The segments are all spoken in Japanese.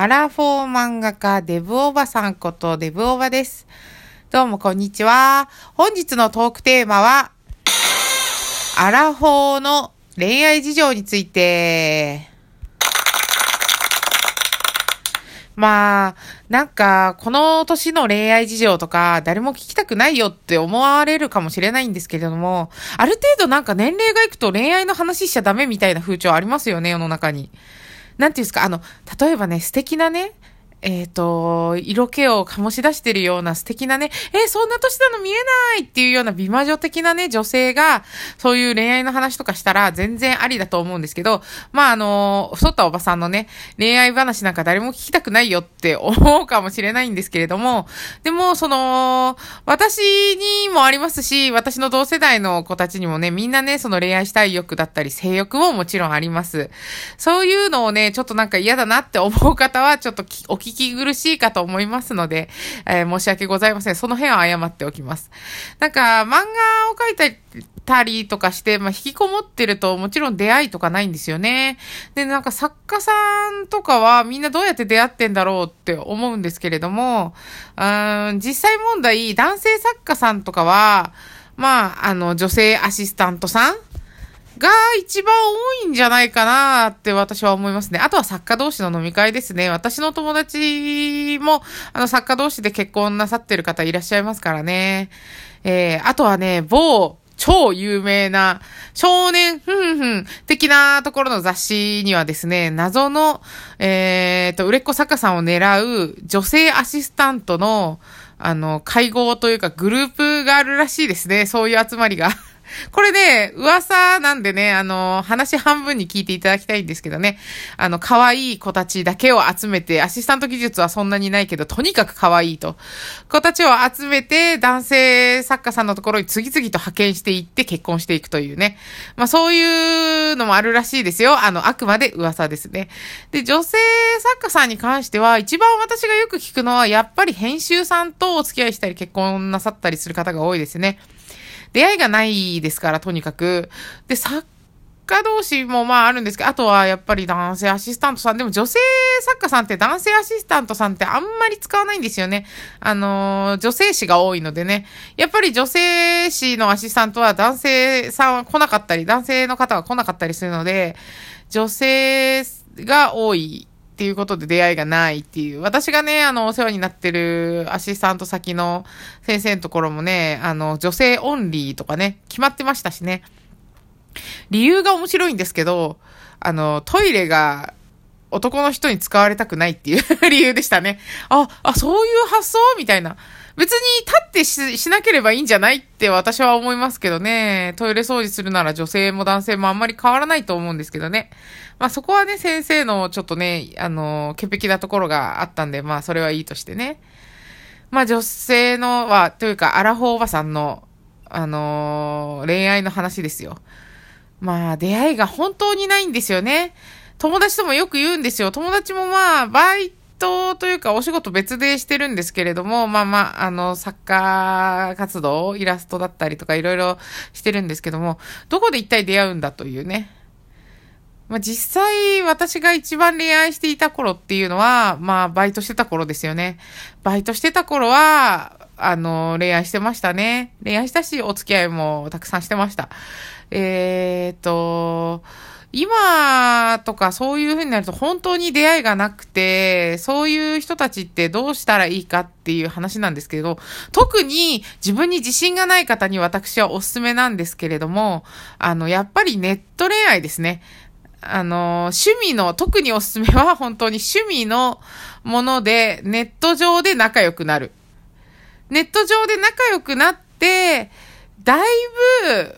アラフォー漫画家デブおばさんことデブおばです。どうもこんにちは。本日のトークテーマは、アラフォーの恋愛事情について。まあ、なんか、この年の恋愛事情とか、誰も聞きたくないよって思われるかもしれないんですけれども、ある程度なんか年齢がいくと恋愛の話しちゃダメみたいな風潮ありますよね、世の中に。なんていうんですか、あの、例えばね、素敵なね、えっ、ー、と、色気を醸し出してるような素敵なね、えー、そんな年なの見えないっていうような美魔女的なね、女性が、そういう恋愛の話とかしたら全然ありだと思うんですけど、まあ、あの、太ったおばさんのね、恋愛話なんか誰も聞きたくないよって 思うかもしれないんですけれども、でも、その、私にもありますし、私の同世代の子たちにもね、みんなね、その恋愛したい欲だったり、性欲ももちろんあります。そういうのをね、ちょっとなんか嫌だなって思う方は、ちょっとお聞き苦しいかと思いますので、えー、申し訳ございません。その辺は謝っておきます。なんか、漫画を描いたり、たりとかして、まあ、引きこもってるともちろん出会いとかないんですよね。で、なんか作家さんとかはみんなどうやって出会ってんだろうって思うんですけれども、うん実際問題、男性作家さんとかは、まあ、あの、女性アシスタントさんが一番多いんじゃないかなって私は思いますね。あとは作家同士の飲み会ですね。私の友達も、あの、作家同士で結婚なさってる方いらっしゃいますからね。えー、あとはね、某、超有名な少年ふんふん的なところの雑誌にはですね、謎の、えー、と、売れっ子作家さんを狙う女性アシスタントの、あの、会合というかグループがあるらしいですね。そういう集まりが。これね、噂なんでね、あの、話半分に聞いていただきたいんですけどね、あの、可愛い子たちだけを集めて、アシスタント技術はそんなにないけど、とにかく可愛いと。子たちを集めて、男性作家さんのところに次々と派遣していって結婚していくというね。まあ、そういうのもあるらしいですよ。あの、あくまで噂ですね。で、女性作家さんに関しては、一番私がよく聞くのは、やっぱり編集さんとお付き合いしたり結婚なさったりする方が多いですね。出会いがないですから、とにかく。で、作家同士もまああるんですけど、あとはやっぱり男性アシスタントさん。でも女性作家さんって男性アシスタントさんってあんまり使わないんですよね。あのー、女性誌が多いのでね。やっぱり女性誌のアシスタントは男性さんは来なかったり、男性の方は来なかったりするので、女性が多いっていうことで出会いがないっていう。私がね、あの、お世話になってるアシスタント先の先生のところもね、あの、女性オンリーとかね、決まってましたしね。理由が面白いんですけど、あの、トイレが男の人に使われたくないっていう 理由でしたね。あ、あ、そういう発想みたいな。別に立ってししなければいいんじゃないって私は思いますけどね。トイレ掃除するなら女性も男性もあんまり変わらないと思うんですけどね。まあそこはね、先生のちょっとね、あの、潔癖なところがあったんで、まあそれはいいとしてね。まあ女性のは、というか、アラフォーおばさんの、あのー、恋愛の話ですよ。まあ出会いが本当にないんですよね。友達ともよく言うんですよ。友達もまあ、バイトというかお仕事別でしてるんですけれども、まあまあ、あの、作家活動、イラストだったりとかいろいろしてるんですけども、どこで一体出会うんだというね。まあ実際私が一番恋愛していた頃っていうのは、まあバイトしてた頃ですよね。バイトしてた頃は、あの、恋愛してましたね。恋愛したし、お付き合いもたくさんしてました。えー、っと、今とかそういう風になると本当に出会いがなくて、そういう人たちってどうしたらいいかっていう話なんですけど、特に自分に自信がない方に私はおすすめなんですけれども、あの、やっぱりネット恋愛ですね。あの、趣味の、特におすすめは本当に趣味のもので、ネット上で仲良くなる。ネット上で仲良くなって、だいぶ、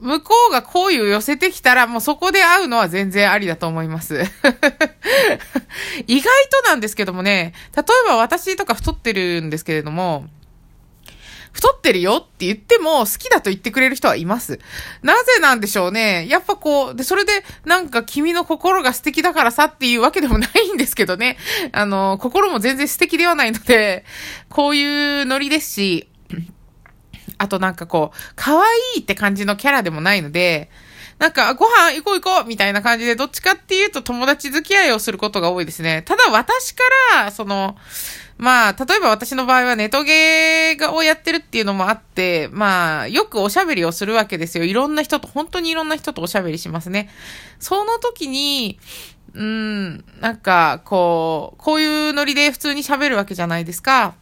向こうが好意を寄せてきたら、もうそこで会うのは全然ありだと思います。意外となんですけどもね、例えば私とか太ってるんですけれども、太ってるよって言っても好きだと言ってくれる人はいます。なぜなんでしょうね。やっぱこう、で、それでなんか君の心が素敵だからさっていうわけでもないんですけどね。あの、心も全然素敵ではないので、こういうノリですし、あとなんかこう、可愛いって感じのキャラでもないので、なんか、ご飯行こう行こうみたいな感じで、どっちかっていうと友達付き合いをすることが多いですね。ただ私から、その、まあ、例えば私の場合はネトゲーをやってるっていうのもあって、まあ、よくおしゃべりをするわけですよ。いろんな人と、本当にいろんな人とおしゃべりしますね。その時に、うん、なんか、こう、こういうノリで普通に喋るわけじゃないですか。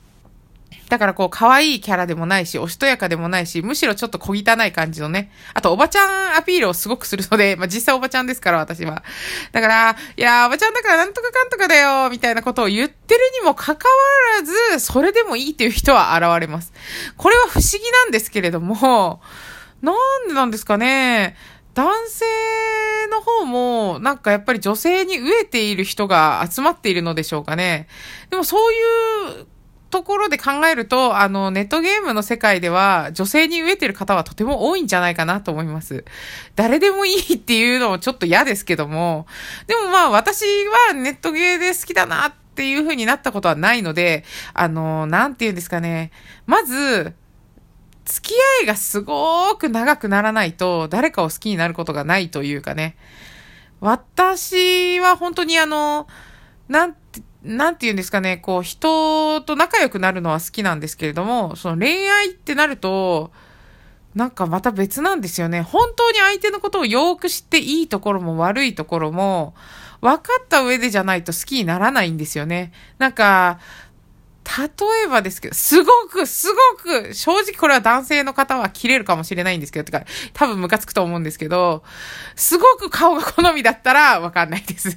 だからこう、可愛いキャラでもないし、おしとやかでもないし、むしろちょっと小汚い感じのね。あと、おばちゃんアピールをすごくするので、まあ、実際おばちゃんですから、私は。だから、いやおばちゃんだからなんとかかんとかだよ、みたいなことを言ってるにもかかわらず、それでもいいという人は現れます。これは不思議なんですけれども、なんでなんですかね。男性の方も、なんかやっぱり女性に飢えている人が集まっているのでしょうかね。でもそういうところで考えると、あの、ネットゲームの世界では、女性に飢えてる方はとても多いんじゃないかなと思います。誰でもいいっていうのもちょっと嫌ですけども、でもまあ私はネットゲーで好きだなっていう風になったことはないので、あの、なんて言うんですかね。まず、付き合いがすごく長くならないと、誰かを好きになることがないというかね。私は本当にあの、なんて、なんて言うんですかね、こう、人と仲良くなるのは好きなんですけれども、その恋愛ってなると、なんかまた別なんですよね。本当に相手のことをよく知っていいところも悪いところも、分かった上でじゃないと好きにならないんですよね。なんか、例えばですけど、すごく、すごく、正直これは男性の方は切れるかもしれないんですけど、てか、多分ムカつくと思うんですけど、すごく顔が好みだったらわかんないです。すご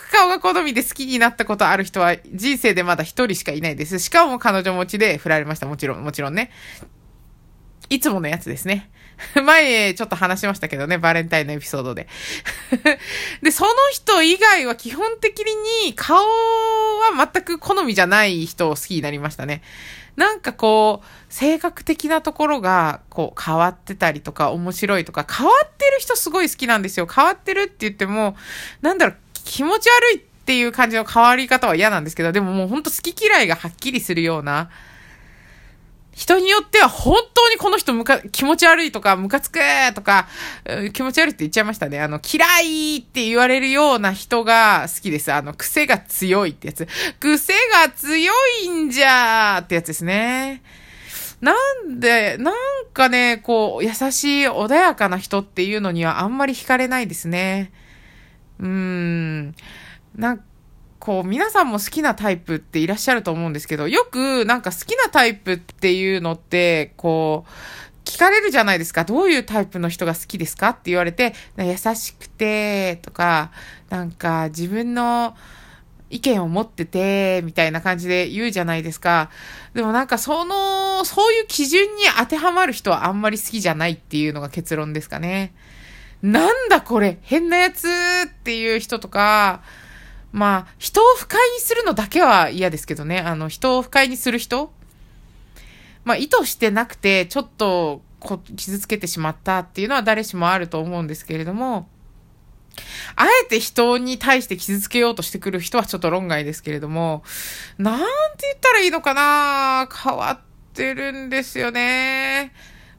く顔が好みで好きになったことある人は人生でまだ一人しかいないです。しかも彼女持ちで振られました。もちろん、もちろんね。いつものやつですね。前、ちょっと話しましたけどね、バレンタインのエピソードで。で、その人以外は基本的に顔は全く好みじゃない人を好きになりましたね。なんかこう、性格的なところが、こう、変わってたりとか、面白いとか、変わってる人すごい好きなんですよ。変わってるって言っても、なんだろう、気持ち悪いっていう感じの変わり方は嫌なんですけど、でももうほんと好き嫌いがはっきりするような、人によっては本当にこの人むか、気持ち悪いとか、ムカつくとか、気持ち悪いって言っちゃいましたね。あの、嫌いって言われるような人が好きです。あの、癖が強いってやつ。癖が強いんじゃーってやつですね。なんで、なんかね、こう、優しい穏やかな人っていうのにはあんまり惹かれないですね。うーん。なんこう、皆さんも好きなタイプっていらっしゃると思うんですけど、よくなんか好きなタイプっていうのって、こう、聞かれるじゃないですか。どういうタイプの人が好きですかって言われて、優しくて、とか、なんか自分の意見を持ってて、みたいな感じで言うじゃないですか。でもなんかその、そういう基準に当てはまる人はあんまり好きじゃないっていうのが結論ですかね。なんだこれ変なやつっていう人とか、まあ、人を不快にするのだけは嫌ですけどね。あの、人を不快にする人まあ、意図してなくて、ちょっと、こ、傷つけてしまったっていうのは誰しもあると思うんですけれども、あえて人に対して傷つけようとしてくる人はちょっと論外ですけれども、なんて言ったらいいのかな変わってるんですよね。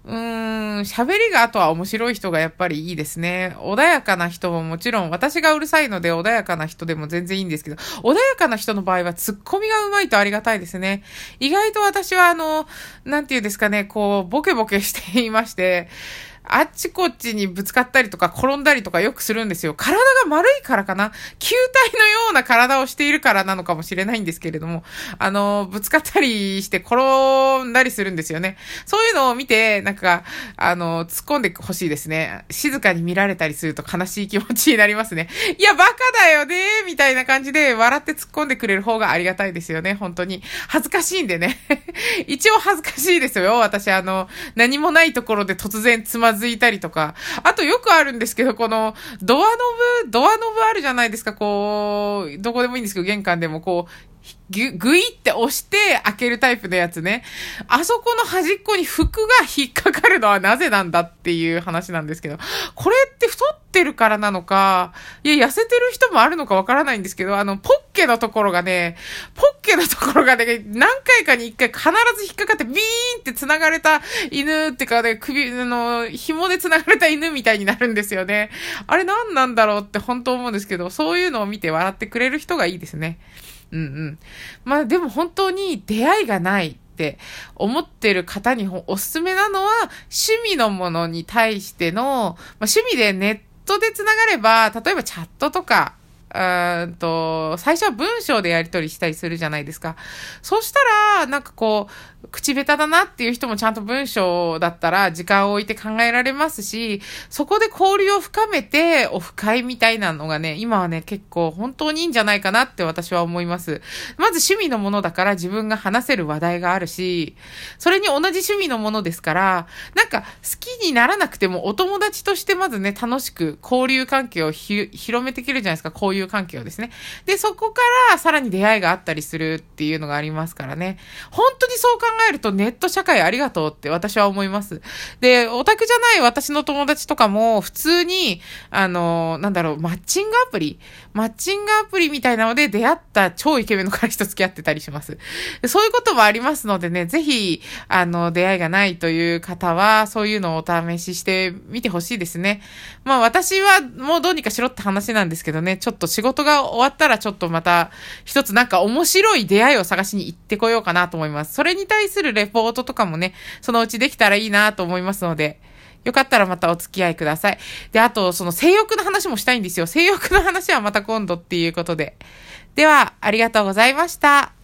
うーん、喋りがあとは面白い人がやっぱりいいですね。穏やかな人ももちろん、私がうるさいので穏やかな人でも全然いいんですけど、穏やかな人の場合はツッコミがうまいとありがたいですね。意外と私はあの、なんて言うんですかね、こう、ボケボケしていまして、あっちこっちにぶつかったりとか転んだりとかよくするんですよ。体が丸いからかな？球体のような体をしているからなのかもしれないんですけれども、あの、ぶつかったりして転んだりするんですよね。そういうのを見て、なんか、あの、突っ込んでほしいですね。静かに見られたりすると悲しい気持ちになりますね。いや、バカだよねみたいな感じで笑って突っ込んでくれる方がありがたいですよね。本当に。恥ずかしいんでね。一応恥ずかしいですよ。私、あの、何もないところで突然つまずいたりとか、あとよくあるんですけど、この、ドアノブ、ドアノブあるじゃないですか、こう、どこでもいいんですけど、玄関でも。こう、ぐ、ぐいって押して開けるタイプのやつね。あそこの端っこに服が引っかかるのはなぜなんだっていう話なんですけど、これって太ってるからなのか、いや、痩せてる人もあるのかわからないんですけど、あの、ポッケのところがね、ポッけのところがね、何回かに一回必ず引っかかってビーンって繋がれた犬ってかね、首、あの、紐で繋がれた犬みたいになるんですよね。あれ何なんだろうって本当思うんですけど、そういうのを見て笑ってくれる人がいいですね。うんうん。まあでも本当に出会いがないって思ってる方におすすめなのは、趣味のものに対しての、まあ、趣味でネットで繋がれば、例えばチャットとか、うんと、最初は文章でやり取りしたりするじゃないですか。そしたら、なんかこう、口下手だなっていう人もちゃんと文章だったら時間を置いて考えられますし、そこで交流を深めてオフ会みたいなのがね、今はね、結構本当にいいんじゃないかなって私は思います。まず趣味のものだから自分が話せる話題があるし、それに同じ趣味のものですから、なんか好きにならなくてもお友達としてまずね、楽しく交流関係を広めていけるじゃないですか、交友関係をですね。で、そこからさらに出会いがあったりするっていうのがありますからね。本当にそう考えるとネット社会ありがとうって私は思います。で、オタクじゃない私の友達とかも普通に、あの、なんだろう、マッチングアプリマッチングアプリみたいなので出会った超イケメンの彼氏と付き合ってたりします。そういうこともありますのでね、ぜひ、あの、出会いがないという方は、そういうのをお試ししてみてほしいですね。まあ私はもうどうにかしろって話なんですけどね、ちょっと仕事が終わったらちょっとまた一つなんか面白い出会いを探しに行ってこようかなと思います。それに対するレポートとかもね、そのうちできたらいいなと思いますので、よかったらまたお付き合いください。で、あと、その性欲の話もしたいんですよ。性欲の話はまた今度っていうことで。では、ありがとうございました。